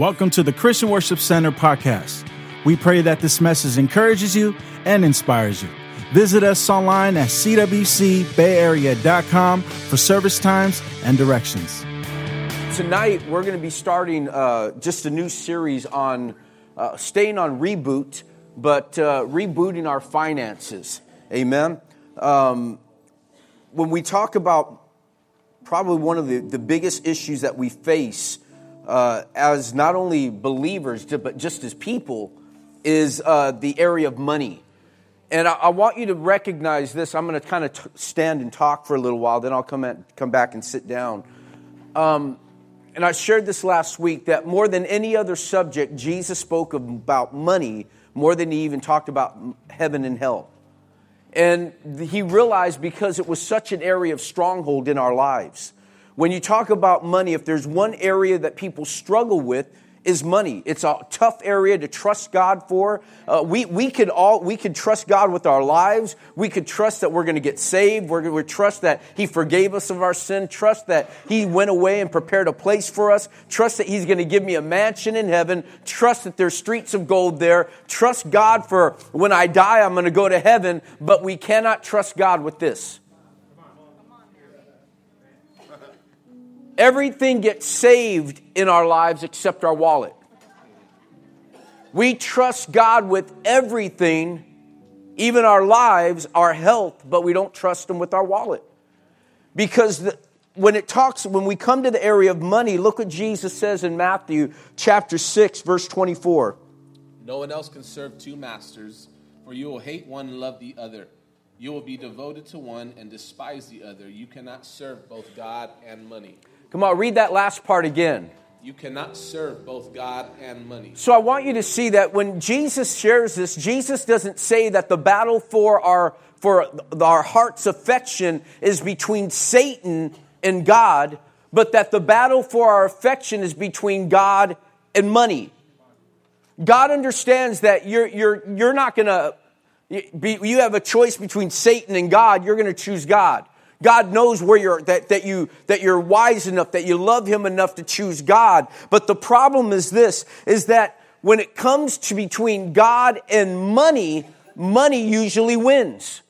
Welcome to the Christian Worship Center podcast. We pray that this message encourages you and inspires you. Visit us online at cwcbayarea.com for service times and directions. Tonight, we're going to be starting uh, just a new series on uh, staying on reboot, but uh, rebooting our finances. Amen. Um, when we talk about probably one of the, the biggest issues that we face uh, as not only believers, but just as people, is uh, the area of money. And I, I, want you to recognize this. I'm going to kind of t- stand and talk for a little while, then I'll come, at, come back and sit down. Um, and I shared this last week that more than any other subject, Jesus spoke about money more than he even talked about heaven and hell. And he realized because it was such an area of stronghold in our lives when you talk about money, if there's one area that people struggle with, is money. It's a tough area to trust God for. Uh, we, we could all, we could trust God with our lives. We could trust that we're going to get saved. We're trust that He forgave us of our sin. Trust that He went away and prepared a place for us. Trust that He's going to give me a mansion in heaven. Trust that there's streets of gold there. Trust God for when I die, I'm going to go to heaven. But we cannot trust God with this. Everything gets saved in our lives except our wallet. We trust God with everything, even our lives, our health, but we don't trust Him with our wallet. Because the, when it talks, when we come to the area of money, look what Jesus says in Matthew chapter 6, verse 24. No one else can serve two masters, for you will hate one and love the other. You will be devoted to one and despise the other. You cannot serve both God and money. Come on, read that last part again. You cannot serve both God and money. So I want you to see that when Jesus shares this, Jesus doesn't say that the battle for our for our heart's affection is between Satan and God, but that the battle for our affection is between God and money. God understands that you're, you're, you're not going to, you have a choice between Satan and God, you're going to choose God. God knows where you're, that, that you, that you're wise enough, that you love Him enough to choose God. But the problem is this, is that when it comes to between God and money, money usually wins.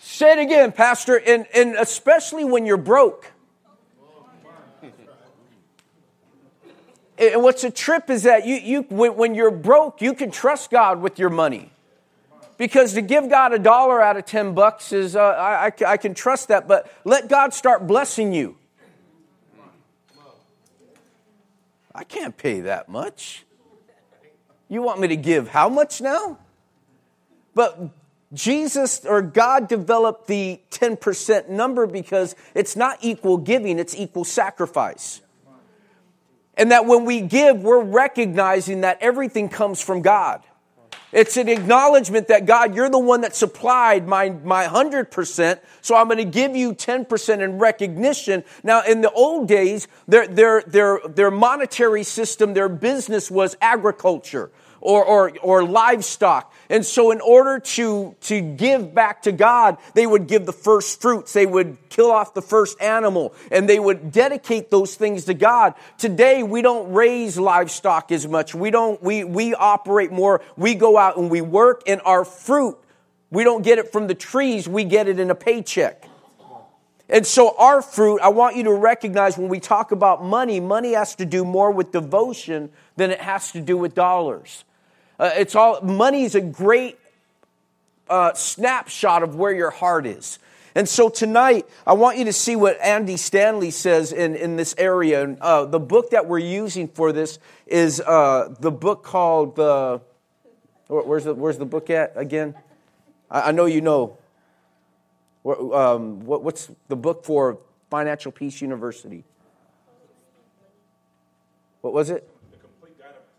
Say it again, Pastor, and, and especially when you're broke. And what's a trip is that you, you when you're broke, you can trust God with your money because to give God a dollar out of 10 bucks is, uh, I, I, I can trust that, but let God start blessing you. I can't pay that much. You want me to give how much now? But Jesus or God developed the 10% number because it's not equal giving, it's equal sacrifice. And that when we give, we're recognizing that everything comes from God. It's an acknowledgement that God, you're the one that supplied my, my 100%, so I'm going to give you 10% in recognition. Now, in the old days, their, their, their, their monetary system, their business was agriculture or, or, or livestock. And so in order to, to give back to God, they would give the first fruits. They would kill off the first animal and they would dedicate those things to God. Today, we don't raise livestock as much. We don't, we, we operate more. We go out and we work and our fruit, we don't get it from the trees. We get it in a paycheck. And so, our fruit, I want you to recognize when we talk about money, money has to do more with devotion than it has to do with dollars. Uh, it's all money is a great uh, snapshot of where your heart is. And so tonight, I want you to see what Andy Stanley says in, in this area. Uh, the book that we're using for this is uh, the book called the. Where's the, where's the book at again? I, I know you know. Um, what, what's the book for Financial Peace University? What was it?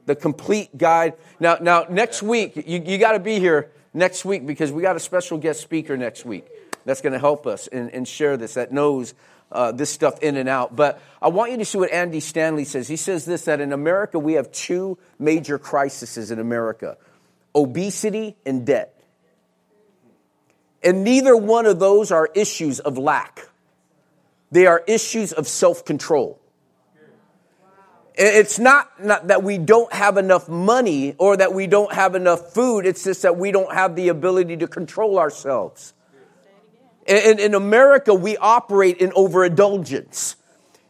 The complete guide. Now, now next week, you, you got to be here next week because we got a special guest speaker next week that's going to help us and, and, share this, that knows uh, this stuff in and out. But I want you to see what Andy Stanley says. He says this that in America, we have two major crises in America obesity and debt. And neither one of those are issues of lack, they are issues of self control. It's not, not that we don't have enough money or that we don't have enough food. It's just that we don't have the ability to control ourselves. In, in America, we operate in overindulgence.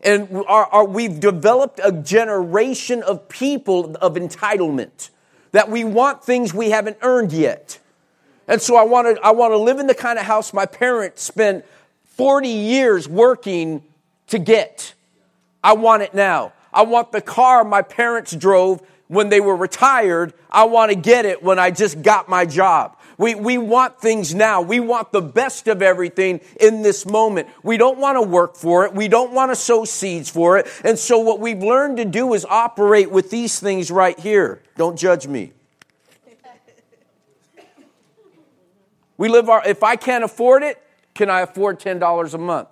And our, our, we've developed a generation of people of entitlement that we want things we haven't earned yet. And so I want to I want to live in the kind of house my parents spent 40 years working to get. I want it now. I want the car my parents drove when they were retired. I want to get it when I just got my job. We, we want things now. We want the best of everything in this moment. We don't want to work for it. We don't want to sow seeds for it. And so what we've learned to do is operate with these things right here. Don't judge me. We live our, if I can't afford it, can I afford $10 a month?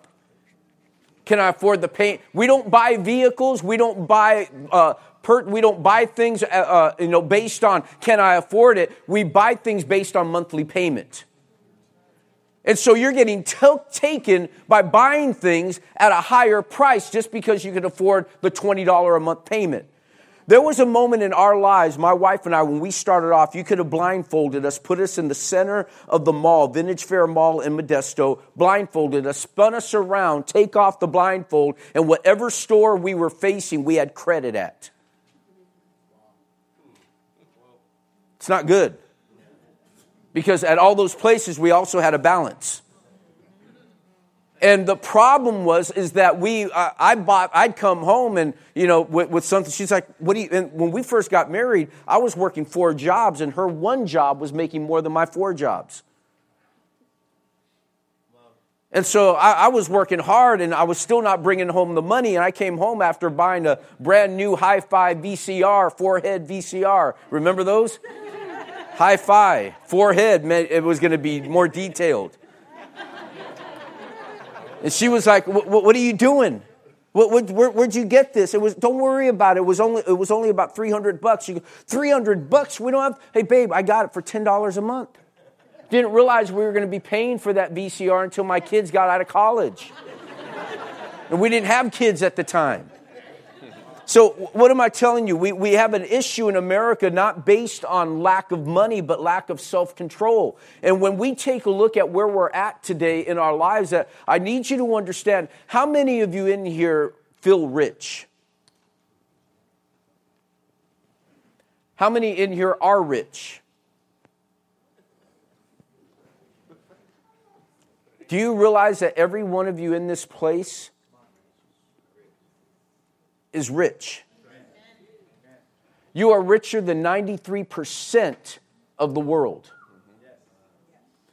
Can I afford the paint? We don't buy vehicles. We don't buy, uh, per, we don't buy things, uh, uh, you know, based on can I afford it? We buy things based on monthly payment. And so you're getting t- taken by buying things at a higher price just because you can afford the $20 a month payment. There was a moment in our lives, my wife and I, when we started off, you could have blindfolded us, put us in the center of the mall, Vintage Faire Mall in Modesto, blindfolded us, spun us around, take off the blindfold, and whatever store we were facing, we had credit at. It's not good. Because at all those places, we also had a balance. And the problem was, is that we, uh, I bought, I'd come home and, you know, with, with, something, she's like, what do you, and when we first got married, I was working four jobs and her one job was making more than my four jobs. And so I, I, was working hard and I was still not bringing home the money. And I came home after buying a brand new hi fi VCR, four head VCR. Remember those? hi fi, four head, it was going to be more detailed. And she was like, what are you doing? What, what, where, would you get this? It was, don't worry about it. It was only, it was only about 300 bucks. You go, 300 bucks? We don't have, hey babe, I got it for $10 a month. Didn't realize we were going to be paying for that VCR until my kids got out of college. and we didn't have kids at the time. So, what am I telling you? We, we have an issue in America not based on lack of money, but lack of self control. And when we take a look at where we're at today in our lives, that I need you to understand how many of you in here feel rich? How many in here are rich? Do you realize that every one of you in this place is rich. You are richer than 93% of the world.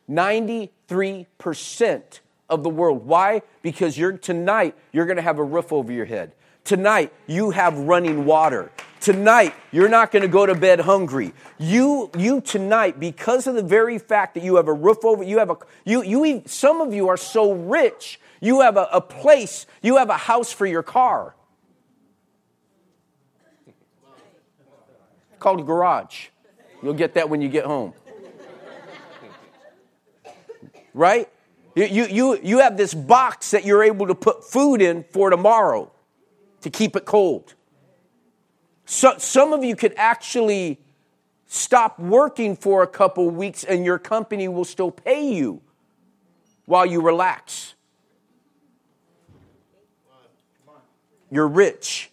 93% of the world. Why? Because you're tonight you're going to have a roof over your head. Tonight you have running water. Tonight you're not going to go to bed hungry. You you tonight because of the very fact that you have a roof over you have a you you some of you are so rich you have a, a place you have a house for your car. Called garage. You'll get that when you get home. Right? You, you, you, you have this box that you're able to put food in for tomorrow to keep it cold. So, some of you could actually stop working for a couple weeks and your company will still pay you while you relax. You're rich.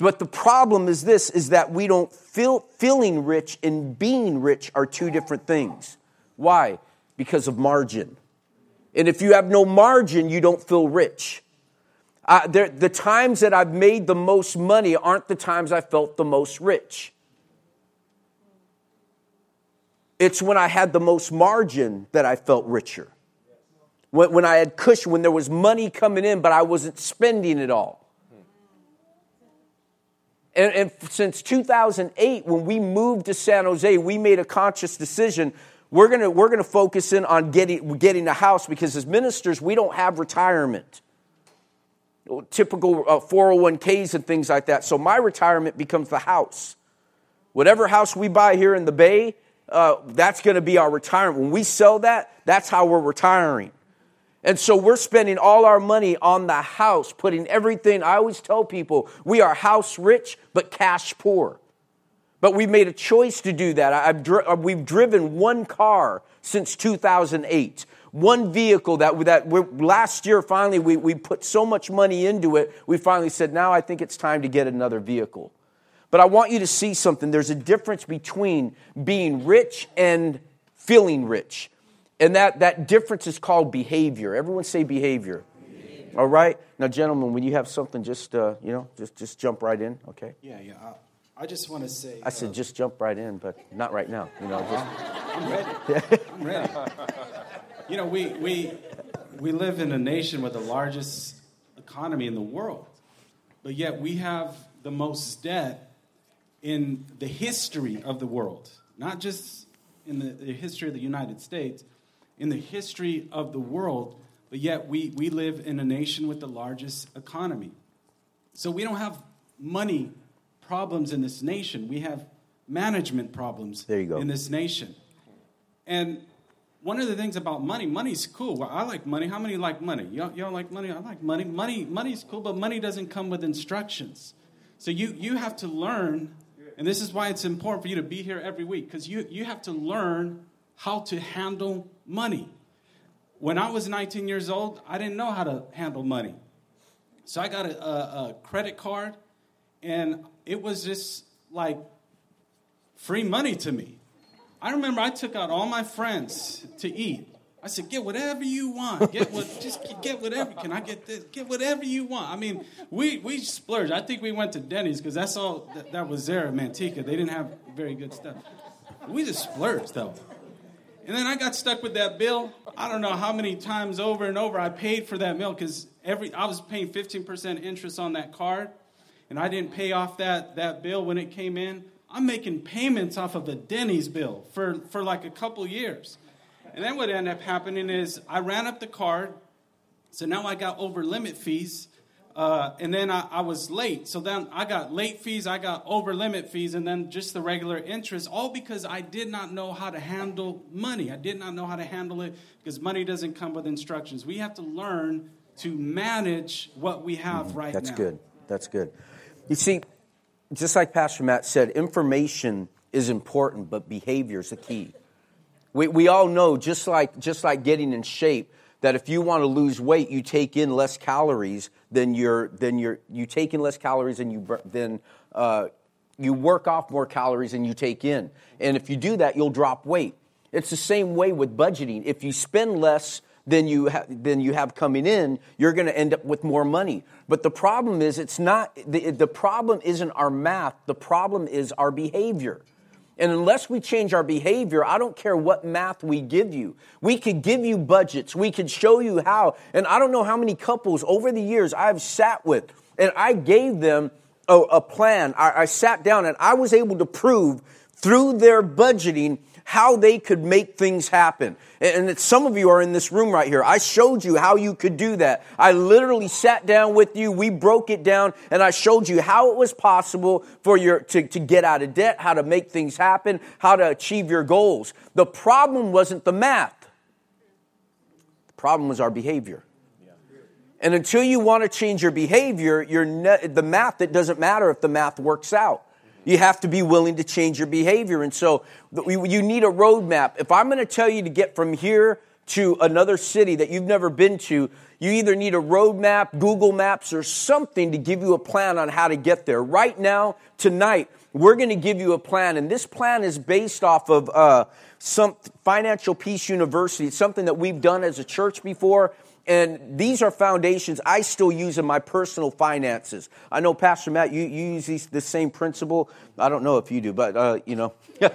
But the problem is this is that we don't feel feeling rich and being rich are two different things. Why? Because of margin. And if you have no margin, you don't feel rich. Uh, the times that I've made the most money aren't the times I felt the most rich. It's when I had the most margin that I felt richer. When, when I had cushion, when there was money coming in, but I wasn't spending it all. And, and, since 2008, when we moved to San Jose, we made a conscious decision. We're going we're gonna focus in on getting, getting a house because as ministers, we don't have retirement. Typical uh, 401ks and things like that. So my retirement becomes the house. Whatever house we buy here in the Bay, uh, that's going to be our retirement. When we sell that, that's how we're retiring. And so we're spending all our money on the house, putting everything. I always tell people we are house rich, but cash poor. But we've made a choice to do that. I've dri- uh, we've driven one car since 2008. One vehicle that, that last year finally we, we put so much money into it, we finally said, now I think it's time to get another vehicle. But I want you to see something. There's a difference between being rich and feeling rich. And that, that difference is called behavior. Everyone say behavior. behavior. All right? Now, gentlemen, when you have something, just, uh, you know, just, just jump right in, okay? Yeah, yeah. I, I just want to say. I said, uh, just jump right in, but not right now. You know, just. I'm ready. I'm ready. You know, we, we, we live in a nation with the largest economy in the world, but yet we have the most debt in the history of the world, not just in the, the history of the United States, in the history of the world, but yet we, we live in a nation with the largest economy. So we don't have money problems in this nation. We have management problems there you go. in this nation. And one of the things about money, money's cool. Well, I like money. How many like money? Y'all, y'all like money? I like money. Money, money's cool, but money doesn't come with instructions. So you you have to learn, and this is why it's important for you to be here every week because you you have to learn how to handle money. When I was 19 years old, I didn't know how to handle money, so I got a, a, a credit card, and it was just like free money to me. I remember I took out all my friends to eat. I said, "Get whatever you want. Get what, just get whatever. Can I get this? Get whatever you want." I mean, we we splurged. I think we went to Denny's because that's all that, that, was there at Manteca. They didn't have very good stuff. We just splurged though. And then I got stuck with that bill. I don't know how many times over and over I paid for that meal because every I was paying 15% interest on that card, and I didn't pay off that that bill when it came in. I'm making payments off of a Denny's bill for, for like a couple years. And then what ended up happening is I ran up the card, so now I got over limit fees, uh, and then I, I, was late. So then I got late fees, I got over limit fees, and then just the regular interest, all because I did not know how to handle money. I did not know how to handle it because money doesn't come with instructions. We have to learn to manage what we have mm, right That's now. That's good. That's good. You see, just like Pastor Matt said, information is important, but behavior is the key. We, we all know, just like, just like getting in shape, that if you want to lose weight, you take in less calories than you're, than you're, you take in less calories than you, than, uh, you work off more calories than you take in. And if you do that, you'll drop weight. It's the same way with budgeting. If you spend less than you, ha- than you have coming in, you're going to end up with more money. But the problem is, it's not, the, the problem isn't our math, the problem is our behavior. And unless we change our behavior, I don't care what math we give you. We could give you budgets. We could show you how. And I don't know how many couples over the years I've sat with and I gave them a, a plan. I, I sat down and I was able to prove through their budgeting how they could make things happen. And some of you are in this room right here. I showed you how you could do that. I literally sat down with you. We broke it down and I showed you how it was possible for your, to, to get out of debt, how to make things happen, how to achieve your goals. The problem wasn't the math. The problem was our behavior. And until you want to change your behavior, ne- the math, it doesn't matter if the math works out. You have to be willing to change your behavior. And so you need a roadmap. If I'm going to tell you to get from here to another city that you've never been to, you either need a roadmap, Google Maps, or something to give you a plan on how to get there. Right now, tonight, we're going to give you a plan, and this plan is based off of uh, some Financial Peace University. It's something that we've done as a church before. And these are foundations I still use in my personal finances. I know, Pastor Matt, you, you use these, the same principle. I don't know if you do, but, uh, you know.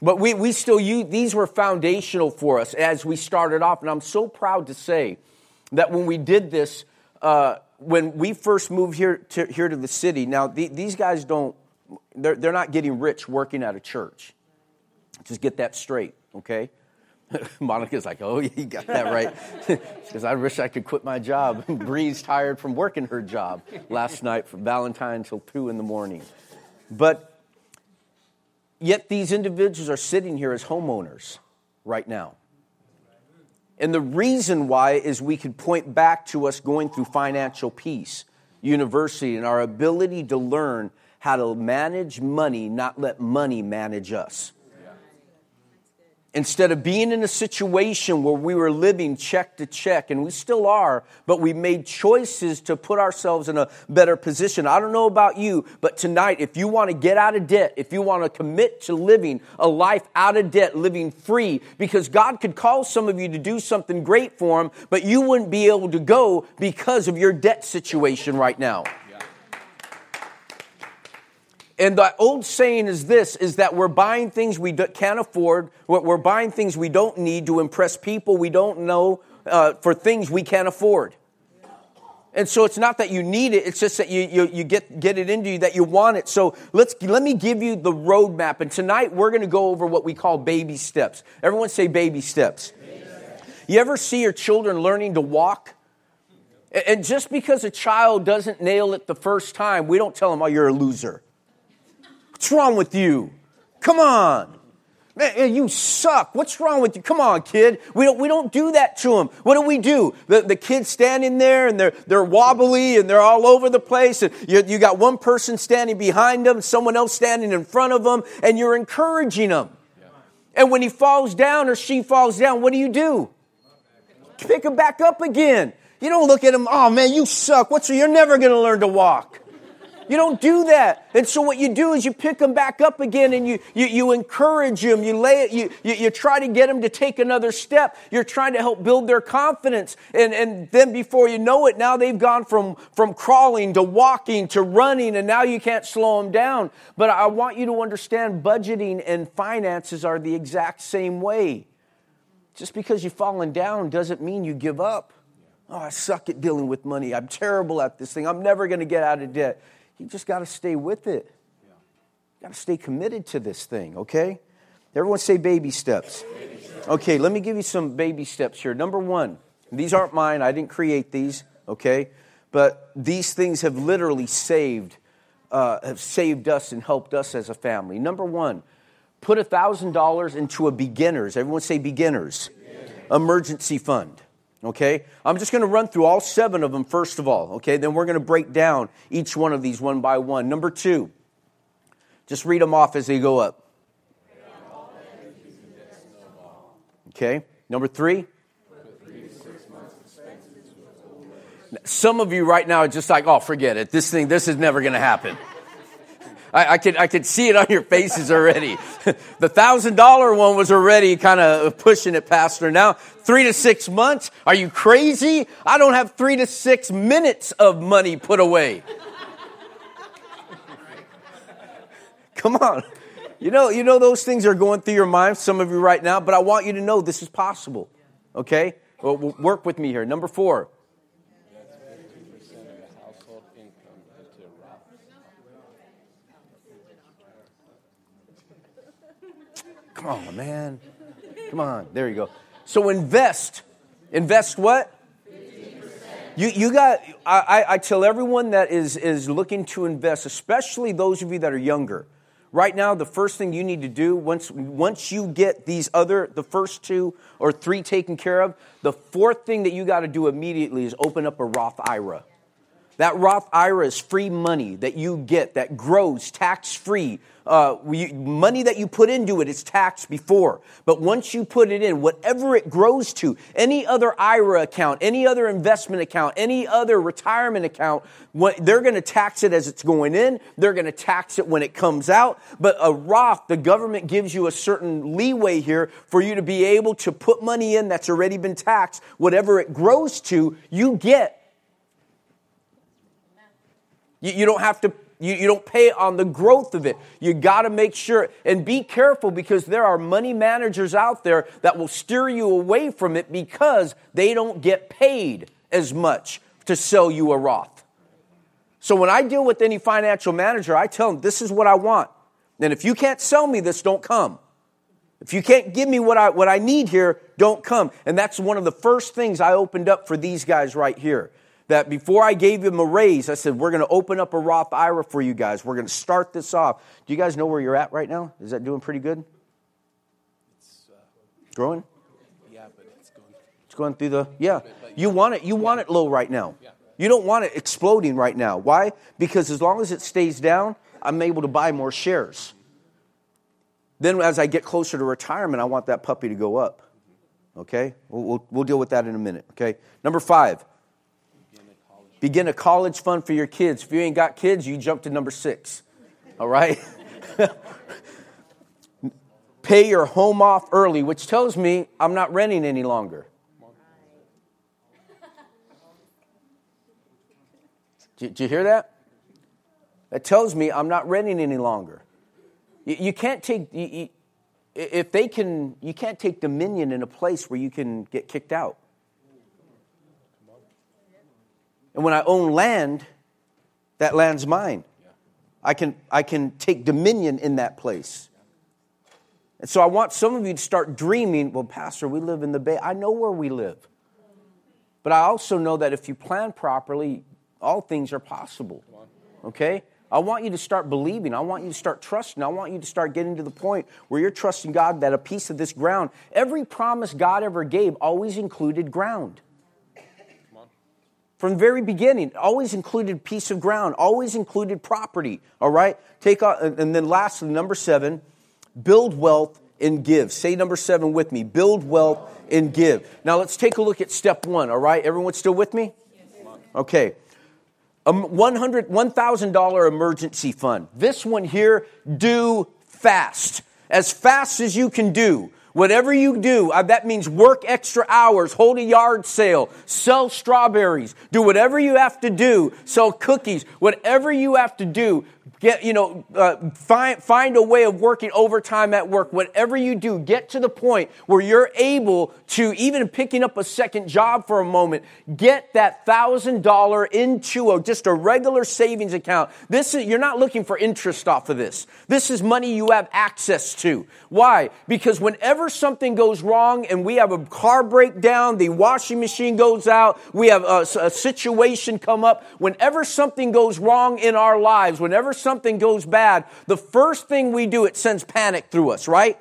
but we, we still use, these were foundational for us as we started off. And I'm so proud to say that when we did this, uh, when we first moved here to, here to the city, now the, these guys don't, they're, they're not getting rich working at a church. Just get that straight, okay? Monica's like, oh, you got that right. Because I wish I could quit my job. Bree's tired from working her job last night from Valentine till 2 in the morning. But yet these individuals are sitting here as homeowners right now. And the reason why is we could point back to us going through financial peace, university, and our ability to learn how to manage money, not let money manage us. Instead of being in a situation where we were living check to check, and we still are, but we made choices to put ourselves in a better position. I don't know about you, but tonight, if you want to get out of debt, if you want to commit to living a life out of debt, living free, because God could call some of you to do something great for Him, but you wouldn't be able to go because of your debt situation right now. And the old saying is this, is that we're buying things we can't afford. We're buying things we don't need to impress people we don't know uh, for things we can't afford. And so it's not that you need it, it's just that you, you, you, get, get it into you that you want it. So let's, let me give you the roadmap. And tonight we're going to go over what we call baby steps. Everyone say baby steps. baby steps. You ever see your children learning to walk? And just because a child doesn't nail it the first time, we don't tell them, oh, you're a loser. What's wrong with you? Come on. Man, you suck. What's wrong with you? Come on, kid. We don't, we don't do that to them. What do we do? The, the kid's standing there and they're, they're wobbly and they're all over the place. And you, you got one person standing behind them, someone else standing in front of them, and you're encouraging them. And when he falls down or she falls down, what do you do? Pick him back up again. You don't look at him, oh man, you suck. What's, you're never going to learn to walk. You don't do that. And so what you do is you pick them back up again and you, you, you encourage them. You lay it, you, you, you try to get them to take another step. You're trying to help build their confidence. And, and then before you know it, now they've gone from, from crawling to walking to running and now you can't slow them down. But I want you to understand budgeting and finances are the exact same way. Just because you've fallen down doesn't mean you give up. Oh, I suck at dealing with money. I'm terrible at this thing. I'm never going to get out of debt. You just got to stay with it. Yeah. Got to stay committed to this thing, okay? Everyone say baby steps. baby steps. Okay, let me give you some baby steps here. Number one, these aren't mine, I didn't create these, okay? But these things have literally saved, uh, have saved us and helped us as a family. Number one, put $1,000 into a beginners, everyone say beginners, beginners. emergency fund. Okay? I'm just going to run through all seven of them first of all. Okay? Then we're going to break down each one of these one by one. Number two, just read them off as they go up. Okay? Number three, some of you right now are just like, oh, forget it. This thing, this is never going to happen. I, I, could, I could see it on your faces already. the thousand dollar one was already kind of pushing it, Pastor. Now, three to six months? Are you crazy? I don't have three to six minutes of money put away. Come on. You know, you know those things are going through your mind, some of you right now, but I want you to know this is possible. Okay? Well, work with me here. Number four. Come on, man. Come on. There you go. So invest. Invest what? You, you got, I, I tell everyone that is, is looking to invest, especially those of you that are younger. Right now, the first thing you need to do, once, once you get these other, the first two or three taken care of, the fourth thing that you got to do immediately is open up a Roth IRA. That Roth IRA is free money that you get that grows tax free. Uh, money that you put into it is taxed before. But once you put it in, whatever it grows to, any other IRA account, any other investment account, any other retirement account, what, they're going to tax it as it's going in. They're going to tax it when it comes out. But a Roth, the government gives you a certain leeway here for you to be able to put money in that's already been taxed. Whatever it grows to, you get you, you don't have to you, you don't pay on the growth of it. You got to make sure and be careful because there are money managers out there that will steer you away from it because they don't get paid as much to sell you a Roth. So when I deal with any financial manager, I tell them, this is what I want. And if you can't sell me this, don't come. If you can't give me what I, what I need here, don't come. And that's one of the first things I opened up for these guys right here that before I gave him a raise, I said, We're going to open up a Roth IRA for you guys. We're going to start this off. Do you guys know where you're at right now? Is that doing pretty good? It's uh, growing? Yeah, but it's going. It's going through the yeah. You want it. You want it low right now. You don't want it exploding right now. Why? Because as long as it stays down, I'm able to buy more shares. Then, as I get closer to retirement, I want that puppy to go up. Okay? We'll, we'll, we'll deal with that in a minute. Okay? Number five, begin a college fund for your kids. If you ain't got kids, you jump to number six. All right? Pay your home off early, which tells me I'm not renting any longer. Did you hear that? That tells me I'm not renting any longer. You, can't take, if they can, you can't take dominion in a place where you can get kicked out. And when I own land, that land's mine. I can, I can take dominion in that place. And so I want some of you to start dreaming well, Pastor, we live in the Bay. I know where we live. But I also know that if you plan properly, all things are possible. Okay? I want you to start believing. I want you to start trusting. I want you to start getting to the point where you're trusting God that a piece of this ground, every promise God ever gave always included ground. From the very beginning, always included piece of ground, always included property. All right? Take and then lastly, number seven, build wealth and give. Say number seven with me. Build wealth and give. Now let's take a look at step one. All right? Everyone still with me? Okay. A $100, $1,000 emergency fund. This one here, do fast. As fast as you can do. Whatever you do, uh, that means work extra hours, hold a yard sale, sell strawberries, do whatever you have to do, sell cookies, whatever you have to do, get you know uh, find find a way of working overtime at work. Whatever you do get to the point where you're able to even picking up a second job for a moment get that thousand dollar into a just a regular savings account. This is you're not looking for interest off of this. This is money you have access to. Why? Because whenever something goes wrong and we have a car breakdown the washing machine goes out we have a, a situation come up whenever something goes wrong in our lives whenever something goes bad, the first thing we do, it sends panic through us, right?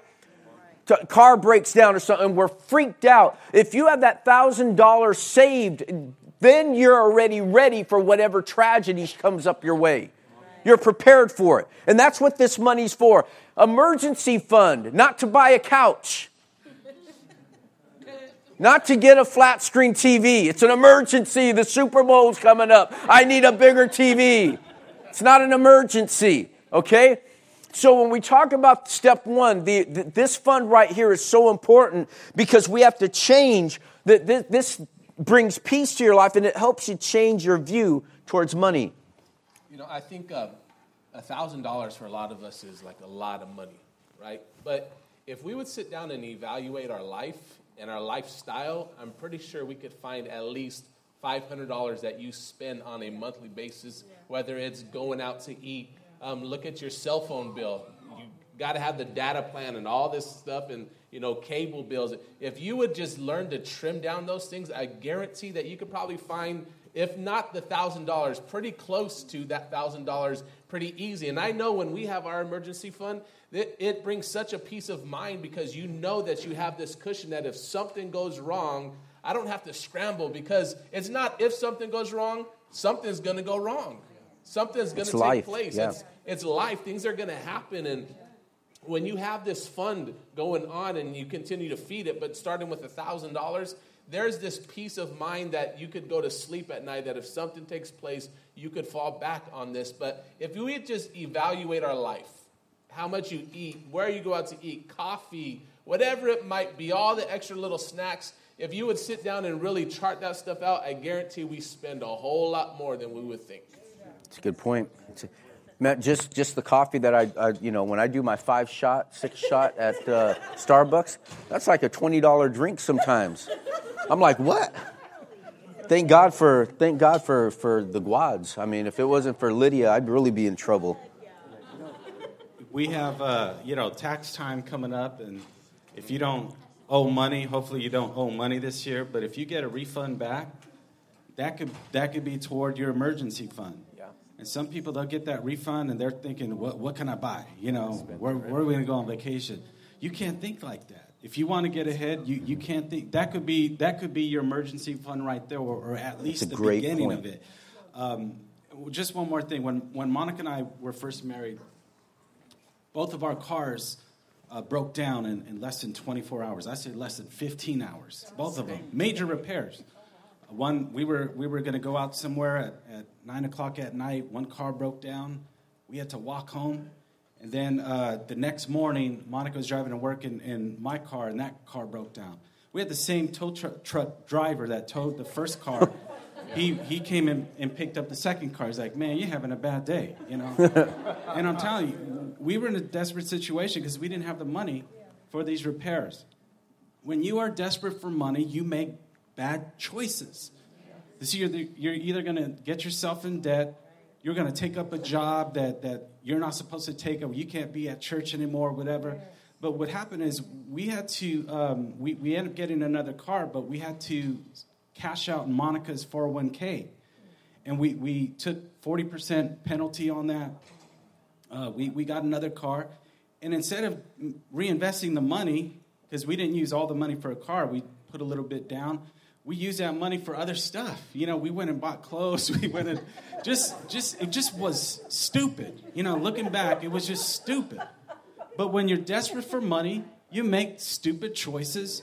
car breaks down or something, we're freaked out. If you have that thousand dollars saved, then you're already ready for whatever tragedy comes up your way. You're prepared for it. And that's what this money's for. Emergency fund, not to buy a couch. Not to get a flat screen TV. It's an emergency. The Super Bowl's coming up. I need a bigger TV. It's not an emergency, okay? So when we talk about step one, the, the, this fund right here is so important because we have to change. That this, this brings peace to your life and it helps you change your view towards money. You know, I think uh, thousand dollars for a lot of us is like a lot of money, right? But if we would sit down and evaluate our life and our lifestyle, I'm pretty sure we could find at least $500 that you spend on a monthly basis, whether it's going out to eat. Um, look at your cell phone bill. You got to have the data plan and all this stuff and you know cable bills. If you would just learn to trim down those things, I guarantee that you could probably find, if not the thousand dollars, pretty close to that thousand dollars, pretty easy. And I know when we have our emergency fund, it, it brings such a peace of mind because you know that you have this cushion that if something goes wrong, I don't have to scramble because it's not if something goes wrong, something's going to go wrong. Something's going to take life. place. Yeah. It's, it's life. Things are going to happen. And when you have this fund going on and you continue to feed it, but starting with a $1,000, there's this peace of mind that you could go to sleep at night that if something takes place, you could fall back on this. But if we just evaluate our life, how much you eat, where you go out to eat, coffee, whatever it might be, all the extra little snacks, if you would sit down and really chart that stuff out, I guarantee we spend a whole lot more than we would think. It's a good point. Matt, just just the coffee that I, I, you know, when I do my five shot, six shot at uh, Starbucks, that's like a twenty dollar drink sometimes. I'm like, what? Thank God for thank God for for the Guads. I mean, if it wasn't for Lydia, I'd really be in trouble. We have, uh, you know, tax time coming up, and if you don't owe money. Hopefully, you don't owe money this year. But if you get a refund back, that could that could be toward your emergency fund. Yeah. And some people they'll get that refund and they're thinking, what what can I buy? You know, where, where are we going to go on vacation? You can't think like that. If you want to get ahead, you, you can't think that could be that could be your emergency fund right there, or, or at least the beginning point. of it. Um, just one more thing. When when Monica and I were first married, both of our cars uh, broke down in, in, less than 24 hours. I said less than 15 hours. Both of them, major repairs. One, we were we were going to go out somewhere at, at nine o'clock at night. One car broke down. We had to walk home. And then uh, the next morning, Monica was driving to work in, in, my car, and that car broke down. We had the same tow truck, truck driver that towed the first car. he, he came in and picked up the second car. He's like, man, you're having a bad day, you know? and I'm telling you, we were in a desperate situation because we didn't have the money for these repairs. When you are desperate for money, you make bad choices. This you're, you're either going to get yourself in debt you're going to take up a job that, that you're not supposed to take, or you can't be at church anymore, whatever. But what happened is we had to, um, we, we ended up getting another car, but we had to cash out in Monica's 401k. And we, we took 40% penalty on that. Uh, we, we got another car. And instead of reinvesting the money, because we didn't use all the money for a car, we put a little bit down we used that money for other stuff. You know, we went and bought clothes. We went and just, just, it just was stupid. You know, looking back, it was just stupid. But when you're desperate for money, you make stupid choices.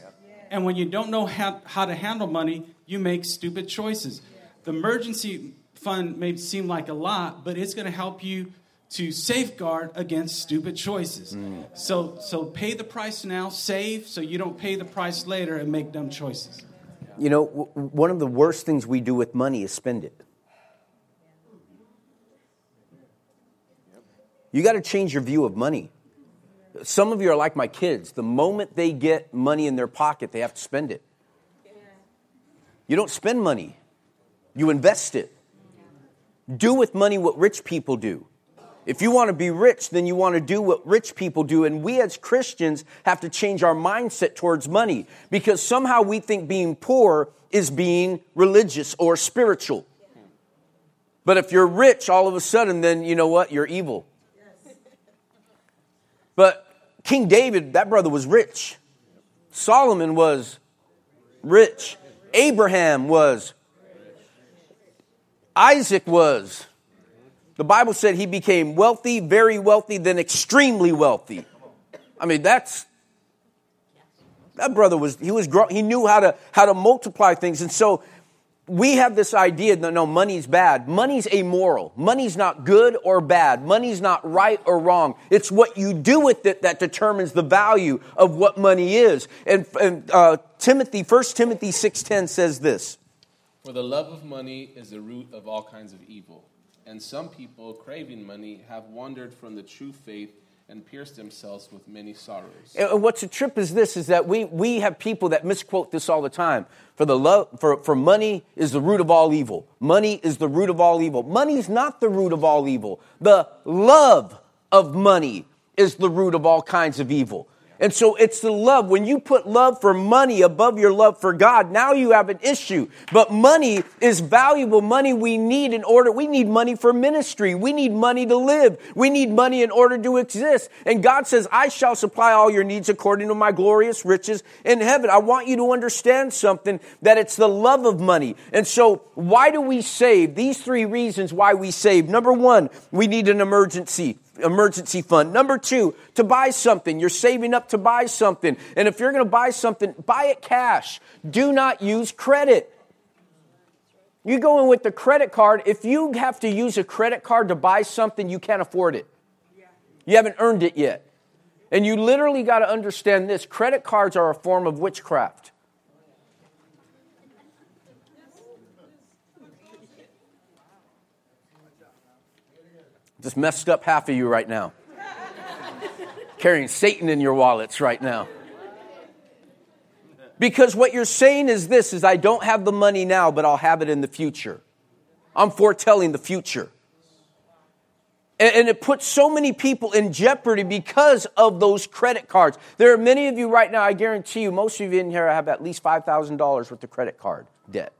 And when you don't know how, how to handle money, you make stupid choices. The emergency fund may seem like a lot, but it's going to help you to safeguard against stupid choices. Mm. So, so pay the price now, save so you don't pay the price later and make dumb choices. You know, w- one of the worst things we do with money is spend it. You got to change your view of money. Some of you are like my kids. The moment they get money in their pocket, they have to spend it. You don't spend money, you invest it. Do with money what rich people do. If you want to be rich, then you want to do what rich people do. And we as Christians have to change our mindset towards money because somehow we think being poor is being religious or spiritual. But if you're rich, all of a sudden, then you know what? You're evil. But King David, that brother was rich. Solomon was rich. Abraham was. Isaac was. The Bible said he became wealthy, very wealthy, then extremely wealthy. I mean, that's that brother was he was he knew how to how to multiply things, and so we have this idea that no, money's bad. Money's amoral. Money's not good or bad. Money's not right or wrong. It's what you do with it that determines the value of what money is. And, and uh, Timothy, 1 Timothy 6.10 says this. For the love of money is the root of all kinds of evil and some people, craving money, have wandered from the true faith and pierced themselves with many sorrows. And what's a trip is this is that we, we have people that misquote this all the time. For the love for, for money is the root of all evil. Money is the root of all evil. Money is not the root of all evil. The love of money is the root of all kinds of evil. And so it's the love. When you put love for money above your love for God, now you have an issue. But money is valuable. Money we need in order, we need money for ministry. We need money to live. We need money in order to exist. And God says, I shall supply all your needs according to my glorious riches in heaven. I want you to understand something that it's the love of money. And so why do we save? These three reasons why we save. Number one, we need an emergency emergency fund. Number two, to buy something. You're saving up to buy something. And if you're going to buy something, buy it cash. Do not use credit. You go in with the credit card. If you have to use a credit card to buy something, you can't afford it. You haven't earned it yet. And you literally got to understand this credit cards are a form of witchcraft. Just messed up half of you right now. Carrying Satan in your wallets right now. Because what you're saying is this is I don't have the money now, but I'll have it in the future. I'm foretelling the future. And, it puts so many people in jeopardy because of those credit cards. There are many of you right now, I guarantee you, most of you in here have at least $5,000 worth of credit card debt.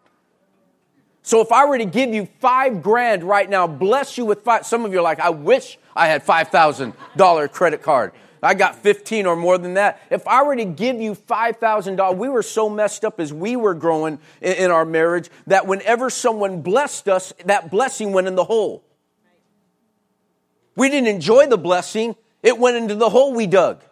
So if I were to give you five grand right now, bless you with five, some of you are like, I wish I had $5,000 credit card. I got 15 or more than that. If I were to give you $5,000, we were so messed up as we were growing in, in our marriage that whenever someone blessed us, that blessing went in the hole. We didn't enjoy the blessing, it went into the hole we dug.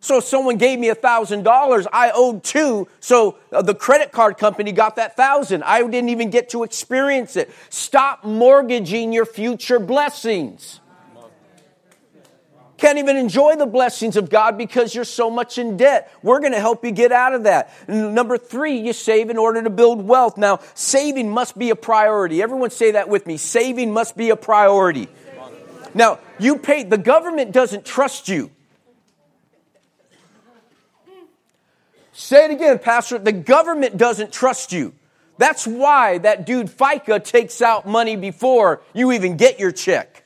So if someone gave me a thousand dollars, I owed two. So uh, the credit card company got that thousand. I didn't even get to experience it. Stop mortgaging your future blessings. Can't even enjoy the blessings of God because you're so much in debt. We're going to help you get out of that. Number three, you save in order to build wealth. Now, saving must be a priority. Everyone say that with me. Saving must be a priority. Now, you pay, the government doesn't trust you. Say it again, Pastor. The government doesn't trust you. That's why that dude FICA takes out money before you even get your check.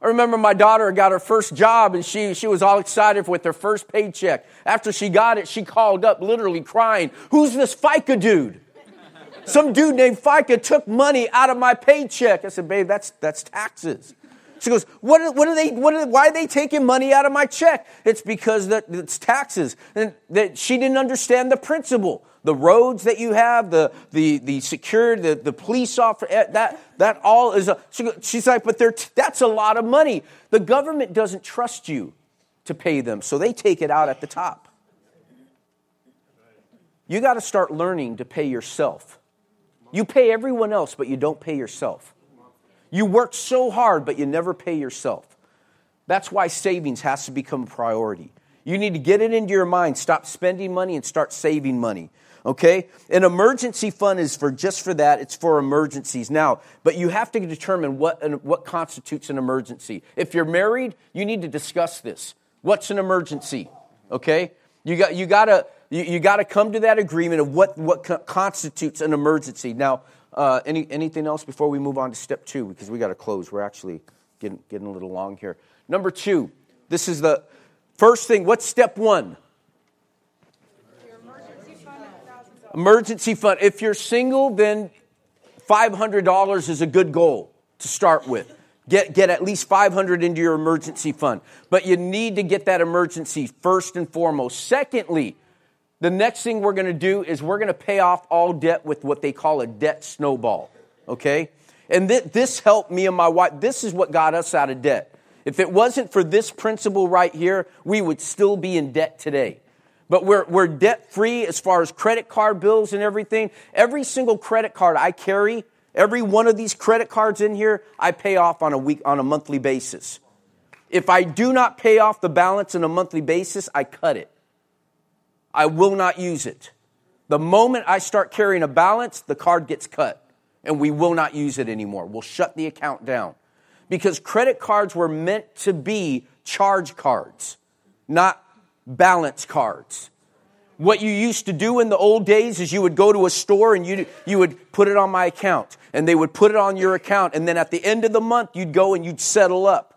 I remember my daughter got her first job and she, she was all excited with her first paycheck. After she got it, she called up literally crying, Who's this FICA dude? Some dude named FICA took money out of my paycheck. I said, Babe, that's, that's taxes. She goes, what, what are they, what are, why are they taking money out of my check? It's because that it's taxes. And that she didn't understand the principle. The roads that you have, the, the, the security, the, the police officer, eh, that, that all is a, she she's like, but they're, that's a lot of money. The government doesn't trust you to pay them, so they take it out at the top. You got to start learning to pay yourself. You pay everyone else, but you don't pay yourself. You work so hard, but you never pay yourself. That's why savings has to become a priority. You need to get it into your mind. Stop spending money and start saving money. Okay? An emergency fund is for just for that. It's for emergencies. Now, but you have to determine what, what constitutes an emergency. If you're married, you need to discuss this. What's an emergency? Okay? You got, you gotta, you, you gotta come to that agreement of what, what constitutes an emergency. Now, uh, any, anything else before we move on to step two? Because we got to close. We're actually getting, getting a little long here. Number two, this is the first thing. What's step one? Emergency fund. emergency fund. If you're single, then $500 is a good goal to start with. Get, get at least 500 into your emergency fund. But you need to get that emergency first and foremost. Secondly, the next thing we're going to do is we're going to pay off all debt with what they call a debt snowball. Okay? And th- this helped me and my wife. This is what got us out of debt. If it wasn't for this principle right here, we would still be in debt today. But we're, we're debt free as far as credit card bills and everything. Every single credit card I carry, every one of these credit cards in here, I pay off on a week, on a monthly basis. If I do not pay off the balance on a monthly basis, I cut it. I will not use it. The moment I start carrying a balance, the card gets cut and we will not use it anymore. We'll shut the account down. Because credit cards were meant to be charge cards, not balance cards. What you used to do in the old days is you would go to a store and you, you would put it on my account and they would put it on your account. And then at the end of the month, you'd go and you'd settle up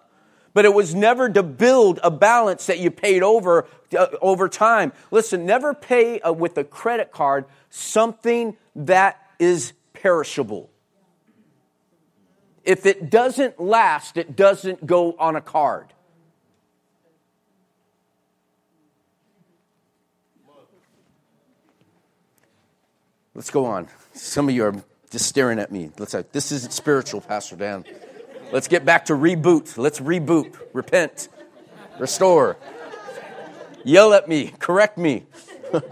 but it was never to build a balance that you paid over uh, over time. Listen, never pay uh, with a credit card something that is perishable. If it doesn't last, it doesn't go on a card. Let's go on. Some of you are just staring at me. Let's. This isn't spiritual, Pastor Dan. Let's get back to reboot. Let's reboot, repent, restore. Yell at me, correct me.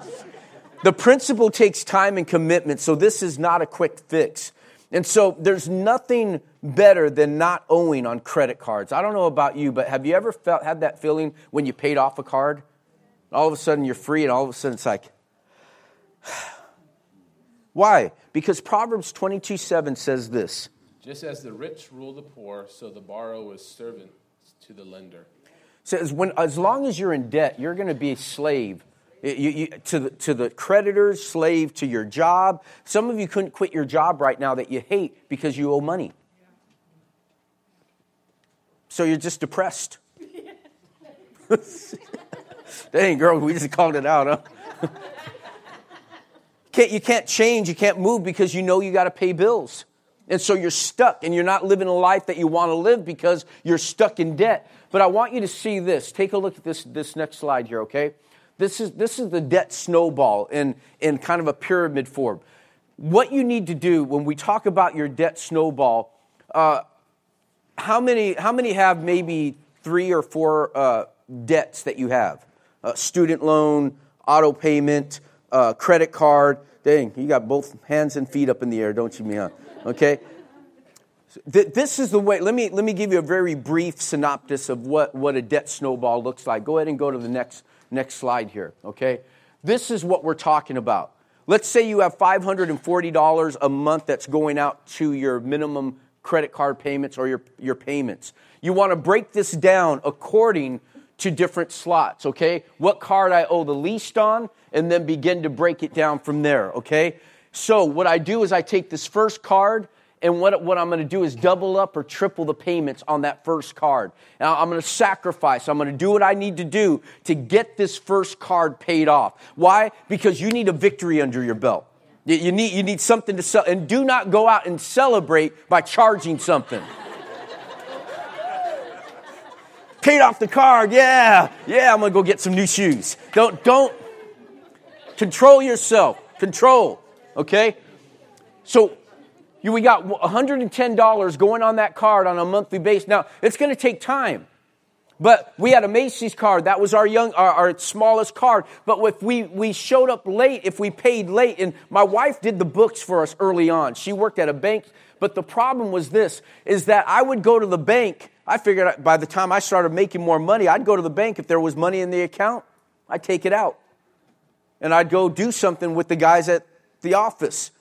the principle takes time and commitment, so this is not a quick fix. And so there's nothing better than not owing on credit cards. I don't know about you, but have you ever felt had that feeling when you paid off a card? All of a sudden you're free and all of a sudden it's like Why? Because Proverbs 22 7 says this just as the rich rule the poor, so the borrower is servant to the lender. Says when as long as you're in debt, you're going to be a slave you, you, to, the, to the creditors, slave to your job. Some of you couldn't quit your job right now that you hate because you owe money. So you're just depressed. Dang, girl, we just called it out, huh? can't, you can't change, you can't move because you know you got to pay bills. And so you're stuck and you're not living a life that you want to live because you're stuck in debt. But I want you to see this. Take a look at this, this next slide here, okay? This is, this is the debt snowball in, in kind of a pyramid form. What you need to do when we talk about your debt snowball, uh, how, many, how many have maybe three or four uh, debts that you have? Uh, student loan, auto payment, uh, credit card. Dang, you got both hands and feet up in the air, don't you, Mia? Okay? This is the way, let me, let me give you a very brief synopsis of what, what a debt snowball looks like. Go ahead and go to the next, next slide here, okay? This is what we're talking about. Let's say you have $540 a month that's going out to your minimum credit card payments or your, your payments. You want to break this down according to different slots, okay? What card I owe the least on, and then begin to break it down from there, okay? So, what I do is I take this first card and what, what I'm going to do is double up or triple the payments on that first card. Now, I'm going to sacrifice. I'm going to do what I need to do to get this first card paid off. Why? Because you need a victory under your belt. You need, you need something to sell. And do not go out and celebrate by charging something. Paid off the card. Yeah. Yeah, I'm going to go get some new shoes. Don't, don't control yourself. Control. Okay? So we got $110 going on that card on a monthly basis. Now, it's going to take time. But we had a Macy's card. That was our young, our, our, smallest card. But if we, we showed up late, if we paid late, and my wife did the books for us early on. She worked at a bank. But the problem was this, is that I would go to the bank. I figured by the time I started making more money, I'd go to the bank. If there was money in the account, I'd take it out. And I'd go do something with the guys at the office.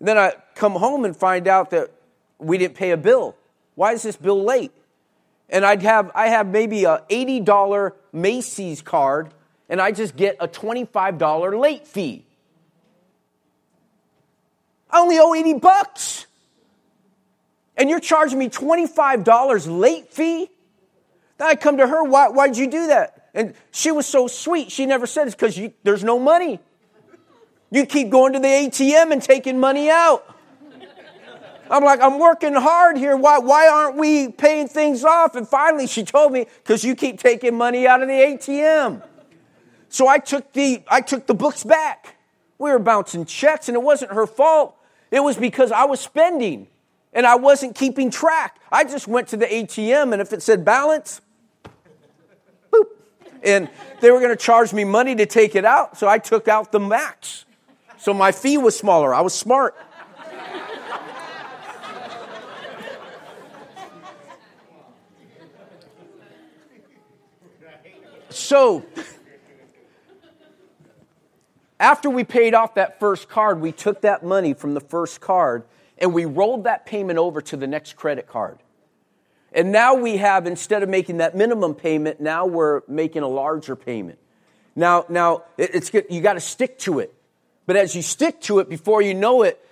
And then I come home and find out that we didn't pay a bill. Why is this bill late? And I'd have I have maybe a $80 Macy's card and I just get a $25 late fee. I only owe 80 bucks. And you're charging me $25 late fee? Then I come to her, why, why'd you do that? And she was so sweet. She never said it's because there's no money. You keep going to the ATM and taking money out. I'm like, I'm working hard here. Why, why aren't we paying things off? And finally, she told me, because you keep taking money out of the ATM. So I took the, I took the books back. We were bouncing checks, and it wasn't her fault. It was because I was spending and I wasn't keeping track. I just went to the ATM, and if it said balance, boop. And they were going to charge me money to take it out, so I took out the max. So my fee was smaller. I was smart. So, after we paid off that first card, we took that money from the first card and we rolled that payment over to the next credit card. And now we have, instead of making that minimum payment, now we're making a larger payment. Now, now it's good. You got to stick to it. But as you stick to it, before you know it,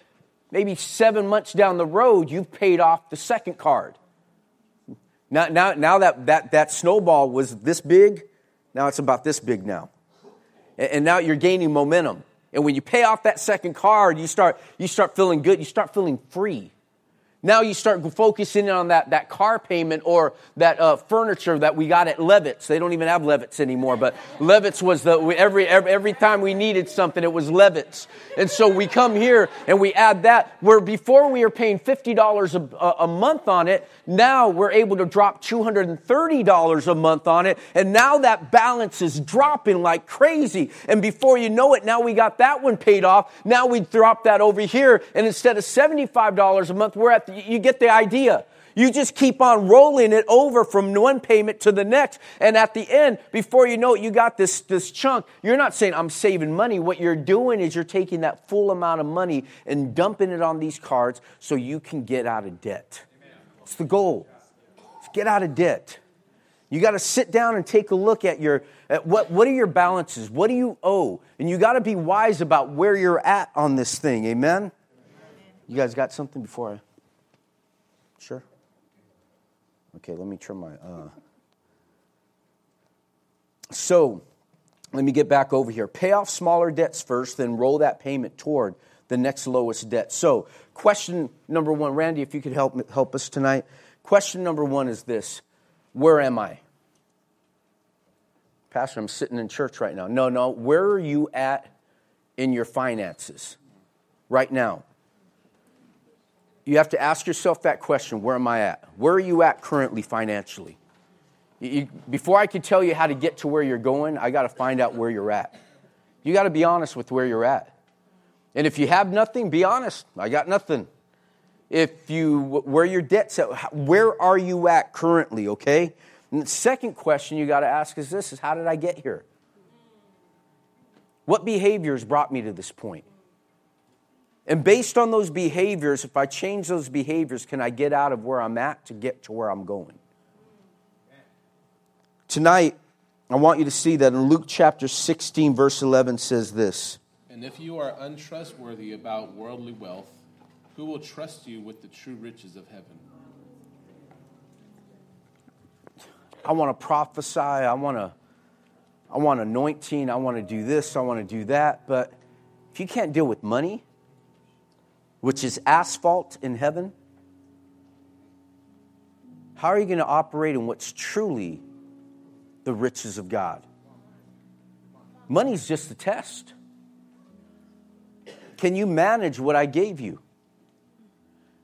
maybe seven months down the road, you've paid off the second card. Now, now, now that, that, that snowball was this big, now it's about this big now. And, and now you're gaining momentum. And when you pay off that second card, you start, you start feeling good. You start feeling free. Now you start focusing on that, that car payment or that uh, furniture that we got at Levitz. They don't even have Levitz anymore, but Levitz was the, every, every, every time we needed something, it was Levitz. And so we come here and we add that where before we were paying $50 a, a month on it, now we're able to drop $230 a month on it. And now that balance is dropping like crazy. And before you know it, now we got that one paid off. Now we drop that over here. And instead of $75 a month, we're at you get the idea. You just keep on rolling it over from one payment to the next. And at the end, before you know it, you got this, this chunk. You're not saying, I'm saving money. What you're doing is you're taking that full amount of money and dumping it on these cards so you can get out of debt. It's the goal. It's get out of debt. You got to sit down and take a look at your at what what are your balances? What do you owe? And you got to be wise about where you're at on this thing. Amen. You guys got something before I Sure. Okay, let me trim my. Uh. So, let me get back over here. Pay off smaller debts first, then roll that payment toward the next lowest debt. So, question number one, Randy, if you could help, help us tonight. Question number one is this Where am I? Pastor, I'm sitting in church right now. No, no. Where are you at in your finances right now? You have to ask yourself that question Where am I at? Where are you at currently financially? You, before I can tell you how to get to where you're going, I got to find out where you're at. You got to be honest with where you're at. And if you have nothing, be honest. I got nothing. If you, where your debt's at, where are you at currently, okay? And the second question you got to ask is this, is how did I get here? What behaviors brought me to this point? And based on those behaviors, if I change those behaviors, can I get out of where I'm at to get to where I'm going? Tonight, I want you to see that in Luke chapter 16, verse 11 says this. And if you are untrustworthy about worldly wealth, who will trust you with the true riches of heaven? I want to prophesy, I want to I want anointing, I want to do this, I want to do that, but if you can't deal with money, which is asphalt in heaven, how are you going to operate in what's truly the riches of God? Money's just a test. Can you manage what I gave you?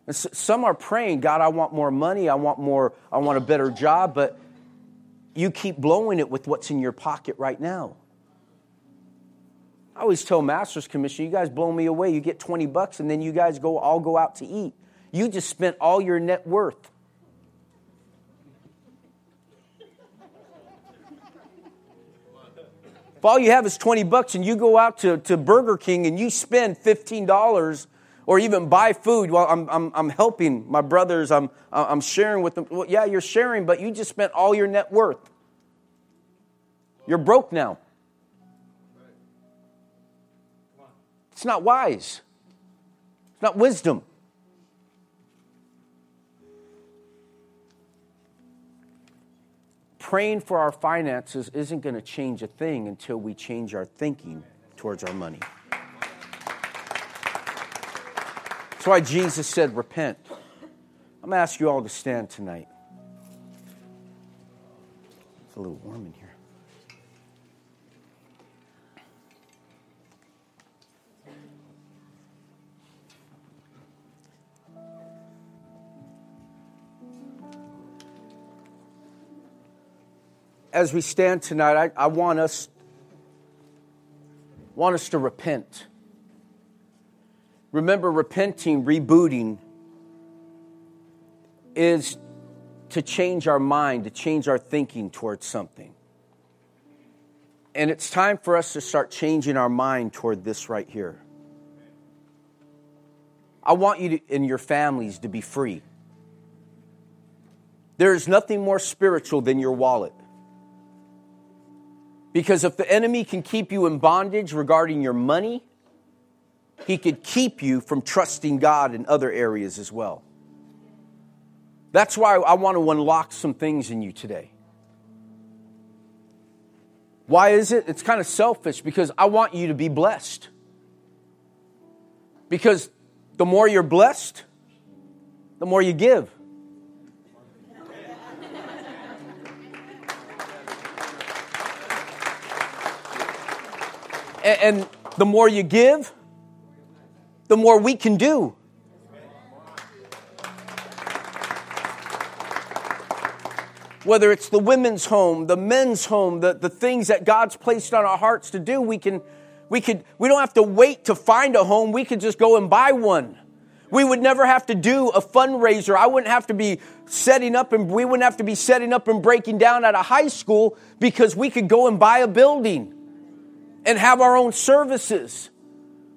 And so, some are praying, God, I want more money, I want more, I want a better job, but you keep blowing it with what's in your pocket right now. I always tell Masters Commission, you guys blow me away. You get 20 bucks and then you guys go all go out to eat. You just spent all your net worth. If all you have is 20 bucks and you go out to, to Burger King and you spend $15 or even buy food, well, I'm, I'm, I'm helping my brothers, I'm, I'm sharing with them. Well, yeah, you're sharing, but you just spent all your net worth. You're broke now. It's not wise. It's not wisdom. Praying for our finances isn't going to change a thing until we change our thinking towards our money. That's why Jesus said, Repent. I'm going to ask you all to stand tonight. It's a little warm in here. As we stand tonight, I, I want us want us to repent. Remember, repenting, rebooting, is to change our mind, to change our thinking towards something. And it's time for us to start changing our mind toward this right here. I want you to, and your families to be free. There is nothing more spiritual than your wallet. Because if the enemy can keep you in bondage regarding your money, he could keep you from trusting God in other areas as well. That's why I want to unlock some things in you today. Why is it? It's kind of selfish because I want you to be blessed. Because the more you're blessed, the more you give. And, the more you give, the more we can do. Whether it's the women's home, the men's home, the, the things that God's placed on our hearts to do, we can we could we don't have to wait to find a home, we could just go and buy one. We would never have to do a fundraiser. I wouldn't have to be setting up and we wouldn't have to be setting up and breaking down at a high school because we could go and buy a building and have our own services.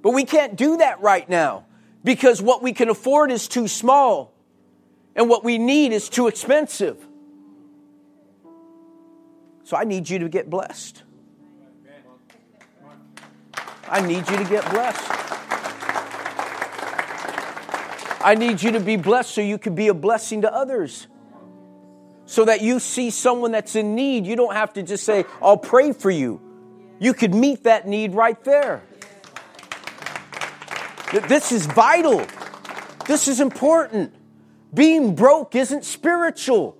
But we can't do that right now because what we can afford is too small and what we need is too expensive. So I need you to get blessed. I need you to get blessed. I need you to be blessed so you can be a blessing to others. So that you see someone that's in need, you don't have to just say, I'll pray for you. You could meet that need right there. This is vital. This is important. Being broke isn't spiritual.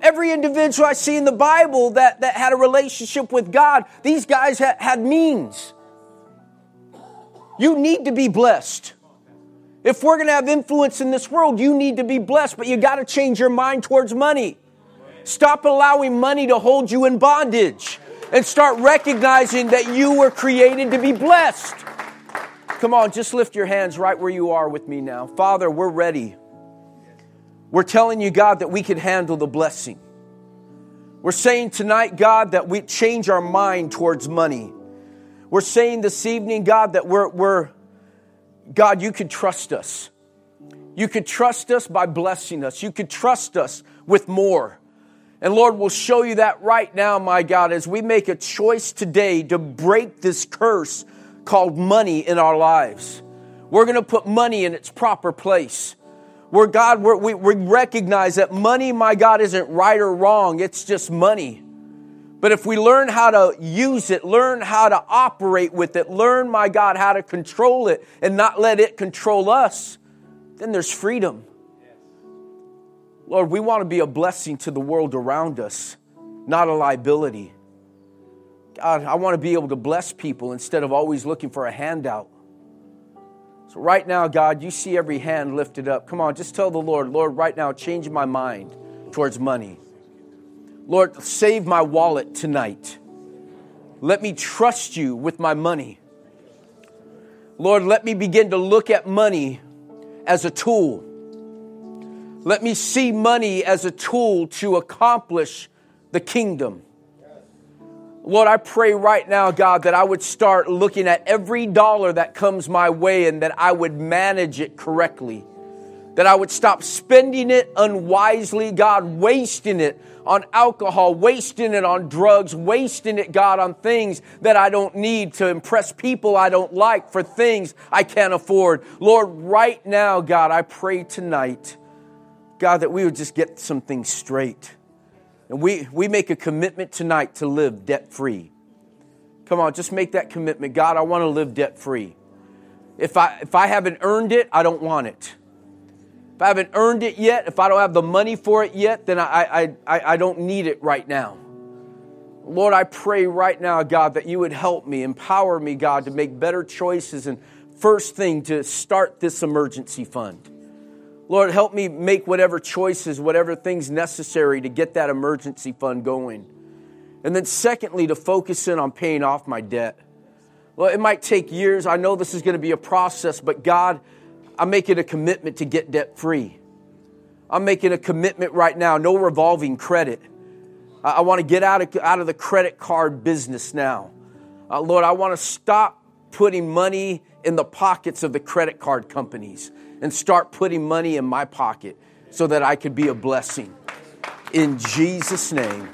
Every individual I see in the Bible that, that had a relationship with God, these guys ha- had means. You need to be blessed. If we're going to have influence in this world, you need to be blessed, but you got to change your mind towards money. Stop allowing money to hold you in bondage and start recognizing that you were created to be blessed. Come on, just lift your hands right where you are with me now. Father, we're ready. We're telling you, God, that we can handle the blessing. We're saying tonight, God, that we change our mind towards money. We're saying this evening, God, that we're, we're God, you could trust us. You could trust us by blessing us. You could trust us with more. And Lord, we'll show you that right now, my God, as we make a choice today to break this curse called money in our lives. We're going to put money in its proper place where God, we we recognize that money, my God, isn't right or wrong, it's just money. But if we learn how to use it, learn how to operate with it, learn, my God, how to control it and not let it control us, then there's freedom. Lord, we want to be a blessing to the world around us, not a liability. God, I want to be able to bless people instead of always looking for a handout. So, right now, God, you see every hand lifted up. Come on, just tell the Lord, Lord, right now, change my mind towards money. Lord, save my wallet tonight. Let me trust you with my money. Lord, let me begin to look at money as a tool. Let me see money as a tool to accomplish the kingdom. Lord, I pray right now, God, that I would start looking at every dollar that comes my way and that I would manage it correctly. That I would stop spending it unwisely, God, wasting it on alcohol, wasting it on drugs, wasting it, God, on things that I don't need to impress people I don't like for things I can't afford. Lord, right now, God, I pray tonight, God, that we would just get some things straight. And we, we make a commitment tonight to live debt free. Come on, just make that commitment. God, I want to live debt free. If I, if I haven't earned it, I don't want it. If I haven't earned it yet, if I don't have the money for it yet, then I, I, I, I don't need it right now. Lord, I pray right now, God, that you would help me, empower me, God, to make better choices. And first thing, to start this emergency fund. Lord, help me make whatever choices, whatever things necessary to get that emergency fund going. And then, secondly, to focus in on paying off my debt. Well, it might take years. I know this is going to be a process, but God, I'm making a commitment to get debt free. I'm making a commitment right now no revolving credit. I, I want to get out of, out of the credit card business now. Uh, Lord, I want to stop putting money in the pockets of the credit card companies and start putting money in my pocket so that I could be a blessing. In Jesus' name.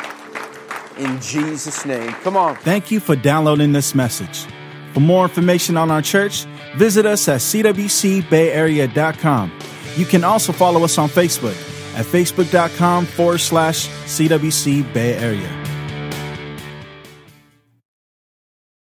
In Jesus' name. Come on. Thank you for downloading this message. For more information on our church, visit us at cwcbayarea.com. You can also follow us on Facebook at facebook.com forward slash CWC Bay Area.